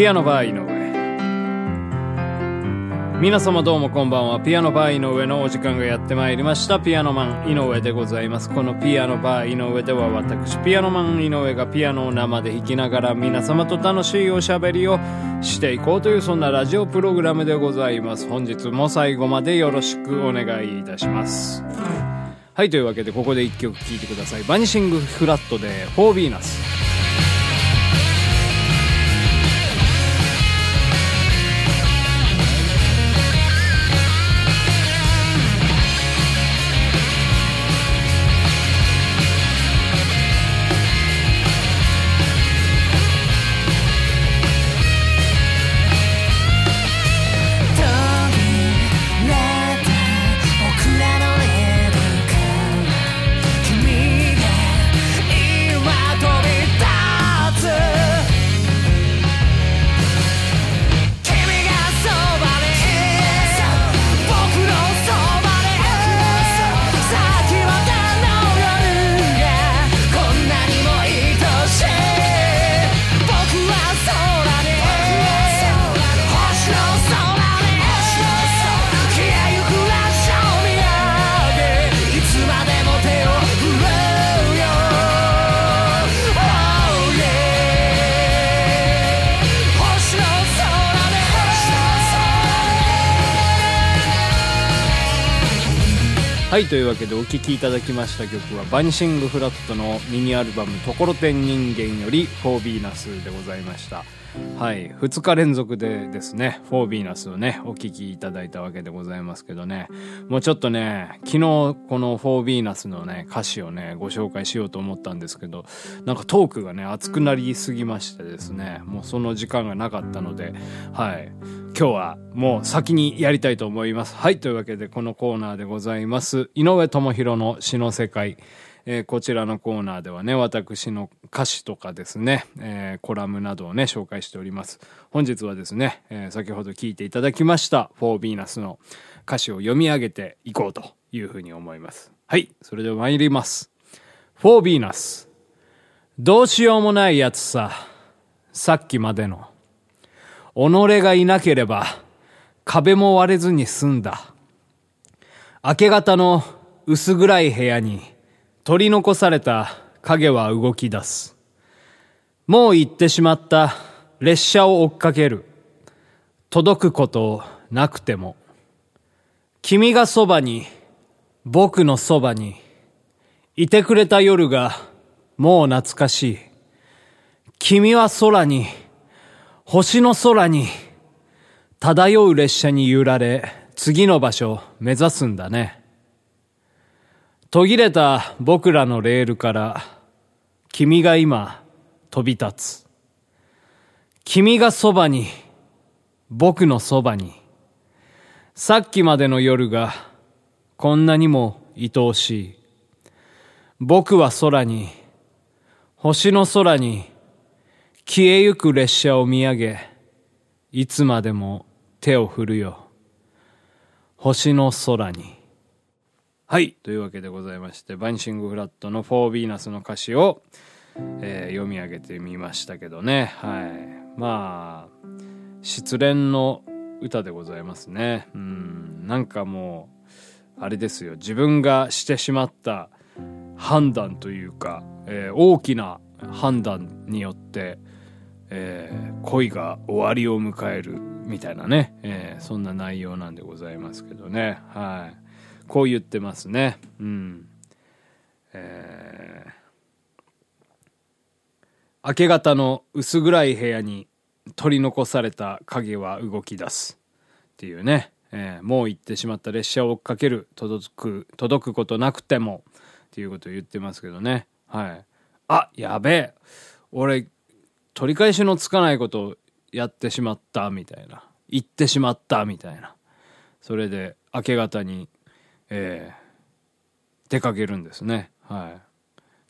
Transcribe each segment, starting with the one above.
ピアノバー井上。皆様どうもこんばんは。ピアノバー井上のお時間がやってまいりました。ピアノマン井上でございます。このピアノバー井上では私ピアノマン井上がピアノを生で弾きながら皆様と楽しいおしゃべりをしていこうというそんなラジオプログラムでございます。本日も最後までよろしくお願いいたします。はいというわけでここで一曲聴いてください。バニシングフラットで「フォービーナス」はいというわけでお聴きいただきました曲はバニシングフラットのミニアルバム「ところてん人間」より「フォービーナス」でございました。はい2日連続でですね「フォービーナス」をねお聴きいただいたわけでございますけどねもうちょっとね昨日この「フォービーナス」のね歌詞をねご紹介しようと思ったんですけどなんかトークがね熱くなりすぎましてですねもうその時間がなかったのではい今日はもう先にやりたいと思います。はい、というわけでこのコーナーでございます。井上智弘の詩の世界。えーこちらのコーナーではね、私の歌詞とかですね、えーコラムなどをね、紹介しております。本日はですね、えー先ほど聞いていただきました、フォービーナスの歌詞を読み上げていこうというふうに思います。はい、それでは参ります。フォービーナス。どうしようもないやつさ。さっきまでの。己がいなければ壁も割れずに済んだ。明け方の薄暗い部屋に取り残された影は動き出す。もう行ってしまった列車を追っかける。届くことなくても。君がそばに、僕のそばに、いてくれた夜がもう懐かしい。君は空に、星の空に漂う列車に揺られ次の場所目指すんだね。途切れた僕らのレールから君が今飛び立つ。君がそばに僕のそばにさっきまでの夜がこんなにも愛おしい。僕は空に星の空に消えゆく列車を見上げ、いつまでも手を振るよ。星の空に。はい。というわけでございまして、バニシングフラットのフォービーナスの歌詞を、えー読み上げてみましたけどね。はい。まあ、失恋の歌でございますね。うん。なんかもう、あれですよ。自分がしてしまった判断というか、えー大きな判断によって、えー恋が終わりを迎えるみたいなね、えーそんな内容なんでございますけどねはいこう言ってますね。うん。えー。明け方の薄暗い部屋に取り残された影は動き出すっていうね、えー。もう行ってしまった列車を追っかける。届く届くことなくてもっていうことを言ってますけどね。はい。あやべえ。俺取り返しのつかないことをやってしまったみたいな。言ってしまったみたいな。それで明け方に、えー出かけるんですね。はい。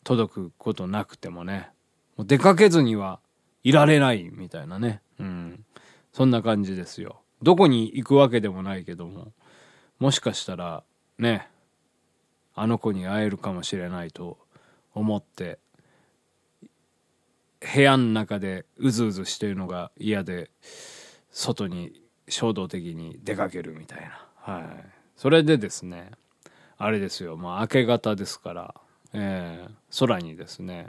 届くことなくてもね。もう出かけずにはいられないみたいなね。うん。そんな感じですよ。どこに行くわけでもないけども。もしかしたらねあの子に会えるかもしれないと思って部屋の中でうずうずしてるのが嫌で外に衝動的に出かけるみたいな。はい。それでですねあれですよまあ明け方ですから、えー空にですね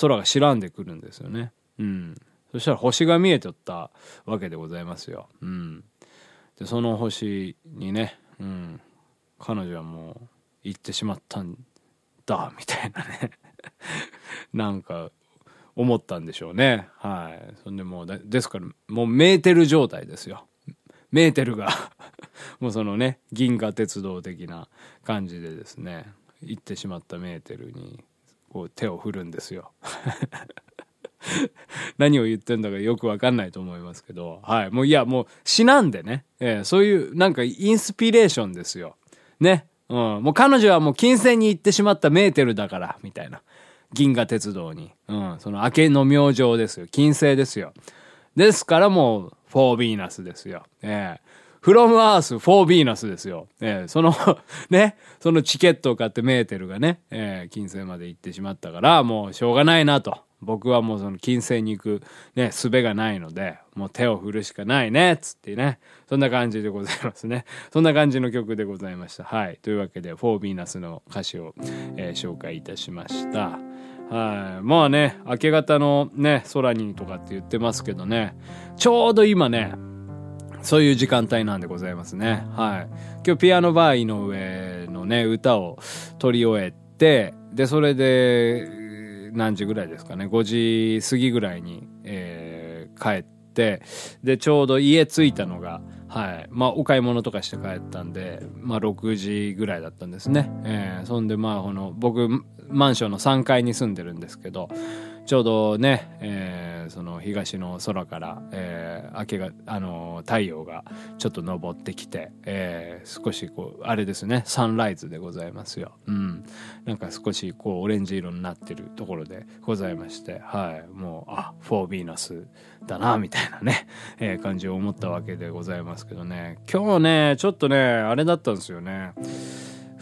空が白んでくるんですよね。うん。そしたら星が見えとったわけでございますよ。うん。でその星にね、うん、彼女はもう行ってしまったんだみたいなね。なんか思ったんでしょうね。はい。そんでもうですからもうメーテル状態ですよ。メーテルが もうそのね銀河鉄道的な感じでですね行ってしまったメーテルにこう手を振るんですよ 何を言ってんだかよくわかんないと思いますけど、はい。もういや、もう死なんでね。えーそういうなんかインスピレーションですよ。ね。うん。もう彼女はもう金星に行ってしまったメーテルだから、みたいな。銀河鉄道に。うん。その明けの明星ですよ。金星ですよ。ですからもう、フォービーナスですよ。ええ from Earth for Venus ですよ。ええその ね、そのチケットを買ってメーテルがね、ええ金星まで行ってしまったから、もうしょうがないなと。僕はもうその金星に行くね、術がないので、もう手を振るしかないね、つってね。そんな感じでございますね。そんな感じの曲でございました。はい。というわけで、フォービーナスの歌詞を、えー紹介いたしました。はい。まあね、明け方のね、空にとかって言ってますけどね、ちょうど今ね、そういう時間帯なんでございますね。はい。今日ピアノバー井上のね、歌を取り終えて、で、それで、何時ぐらいですかね、5時過ぎぐらいに、えー帰って、で、ちょうど家着いたのが、はい。まあ、お買い物とかして帰ったんで、まあ、6時ぐらいだったんですね。えーそんで、まあ、この、僕、マンションの3階に住んでるんですけど、ちょうどね、えーその東の空から、えー明けが、あの太陽がちょっと昇ってきて、えー少しこう、あれですね、サンライズでございますよ。うん。なんか少しこう、オレンジ色になってるところでございまして、はい。もう、あ、フォービーナスだな、みたいなね、えー感じを思ったわけでございますけどね。今日ね、ちょっとね、あれだったんですよね。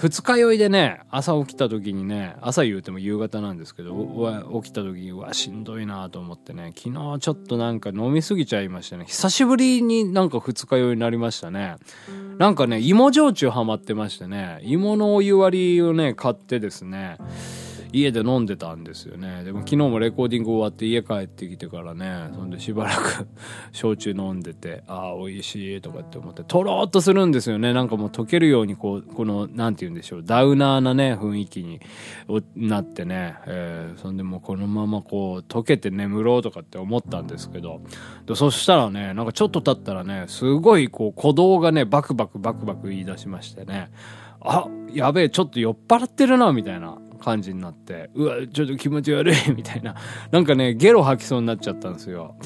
二日酔いでね朝起きた時にね朝言うても夕方なんですけど起きた時にうわしんどいなと思ってね昨日ちょっとなんか飲みすぎちゃいましたね久しぶりになんか二日酔いになりましたね。なんかね芋焼酎ハマってましてね芋のお湯割りをね買ってですね家で飲んでたんですよね。でも昨日もレコーディング終わって家帰ってきてからねそんでしばらく 焼酎飲んでてああ美味しいとかって思ってとろっとするんですよね。なんかもう溶けるようにこうこのなんて言うんでしょうダウナーなね雰囲気になってね、えーそんでもうこのままこう溶けて眠ろうとかって思ったんですけど。でそしたらねなんかちょっと経ったらねすごいこう鼓動がねバクバクバクバク言い出しましてね。あやべえちょっと酔っ払ってるなみたいな。感じになってうわちょっと気持ち悪い みたいな。なんかねゲロ吐きそうになっちゃったんですよ。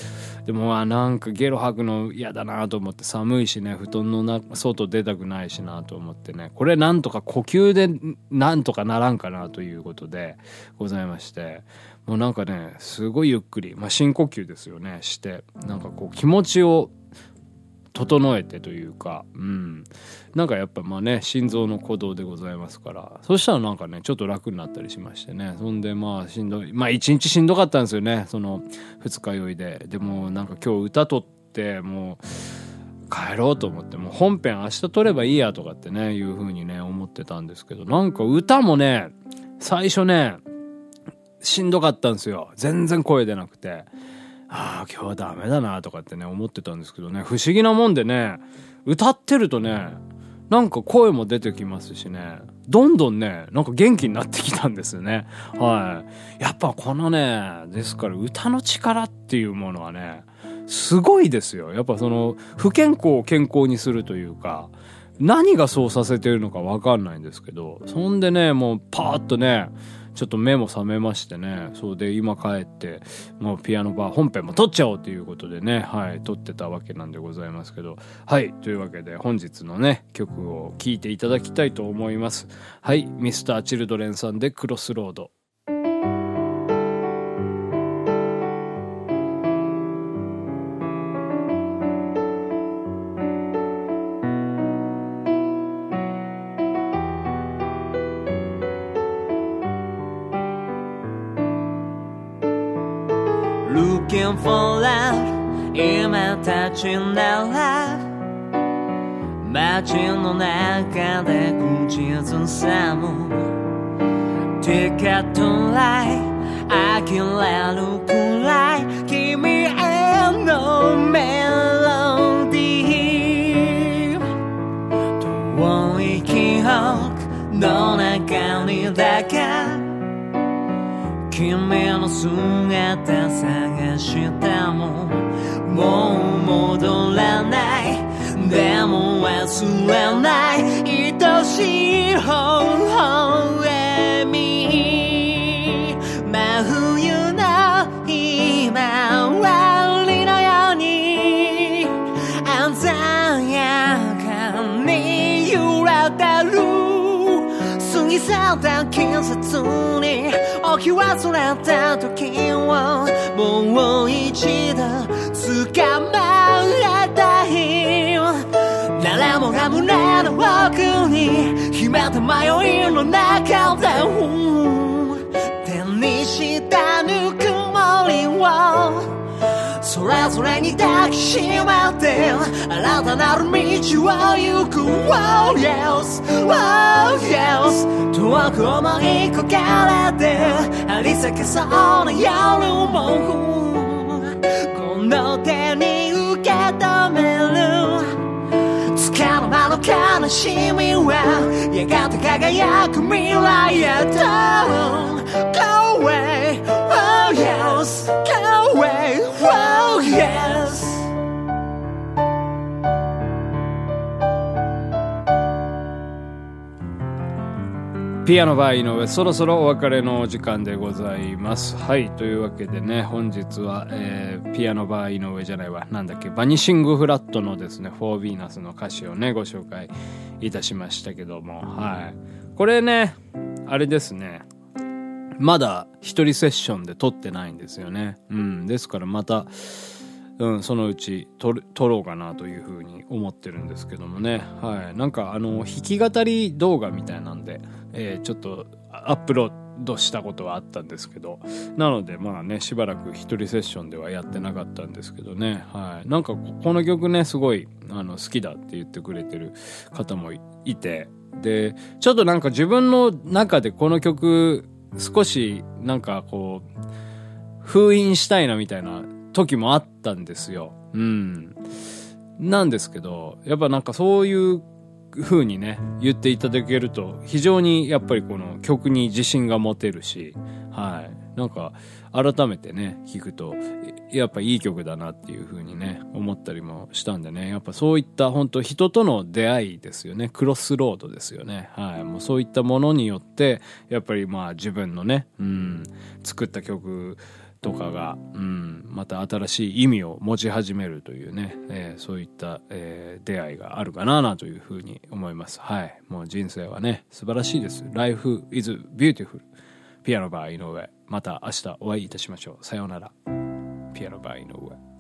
でもまあなんかゲロ吐くの嫌だなと思って寒いしね布団のな外出たくないしなと思ってね。これなんとか呼吸でなんとかならんかなということでございまして。もうなんかねすごいゆっくり、まあ、深呼吸ですよねして。なんかこう気持ちを整えてというか、うん。なんかやっぱまあね、心臓の鼓動でございますから、そしたらなんかね、ちょっと楽になったりしましてね。そんでまあしんどい、まあ一日しんどかったんですよね、その二日酔いで。でもなんか今日歌取って、もう帰ろうと思って、もう本編明日撮ればいいやとかってね、いう風にね、思ってたんですけど、なんか歌もね、最初ね、しんどかったんですよ。全然声出なくて。ああ、今日はダメだなとかってね、思ってたんですけどね、不思議なもんでね、歌ってるとね、なんか声も出てきますしね、どんどんね、なんか元気になってきたんですよね。はい。やっぱこのね、ですから歌の力っていうものはね、すごいですよ。やっぱその、不健康を健康にするというか、何がそうさせてるのかわかんないんですけど、そんでね、もうパーッとね、ちょっと目も覚めましてね、そうで今帰って、もうピアノバー本編も撮っちゃおうということでね、はい、撮ってたわけなんでございますけど、はい、というわけで本日のね、曲を聴いていただきたいと思います。はい、ミスターチルドレンさんでクロスロード。For love 今たちなら街の中で口ずさむティケットライ呆れるくらい君へのメロディー遠い記憶の中にだけ君の姿探してももう戻らない。でも忘れない愛しい微笑み真冬の今終わりのように鮮やかに揺れてる。過ぎ去った季節に置き忘れた時。もう一度捕まえたい誰もが胸の奥に秘めた迷いの中で手にしたぬくもりをそれぞれに抱きしめて新たなる道を行く。Oh yes, oh yes 遠く思い焦がれてありさけそうな夜もこの手に受け止める。つかの間の悲しみはやがて輝く未来へと。Go away, oh yes, go away, oh yes. ピアノバー井上そろそろお別れのお時間でございます。はいというわけでね本日は、えーピアノバー井上じゃないわ。なんだっけバニシングフラットのですね「フォーヴィーナス」の歌詞をねご紹介いたしましたけども。はい。これねあれですね。まだ一人セッションで撮ってないんですよね。うん。ですからまたうん、そのうち撮ろうかなというふうに思ってるんですけどもね。はい。なんかあの、弾き語り動画みたいなんで、えーちょっとアップロードしたことはあったんですけど、なのでまあね、しばらく一人セッションではやってなかったんですけどね。はい。なんかこの曲ね、すごいあの好きだって言ってくれてる方もいいて、で、ちょっとなんか自分の中でこの曲、少しなんかこう、封印したいなみたいな時もあったんですよ。うん。なんですけど、やっぱなんかそういう風にね、言っていただけると、非常にやっぱりこの曲に自信が持てるし、はい。なんか、改めてね、聞くと、やっぱいい曲だなっていう風にね、思ったりもしたんでね、やっぱそういった本当人との出会いですよね。クロスロードですよね。はい。もうそういったものによって、やっぱりまあ自分のね、うん、作った曲、とかが、うん、また新しい意味を持ち始めるというね、えーそういった、えー出会いがあるかななというふうに思います。はい。もう人生はね、素晴らしいです。Life is beautiful. ピアノバー井上。また明日お会いいたしましょう。さようなら。ピアノバー井上。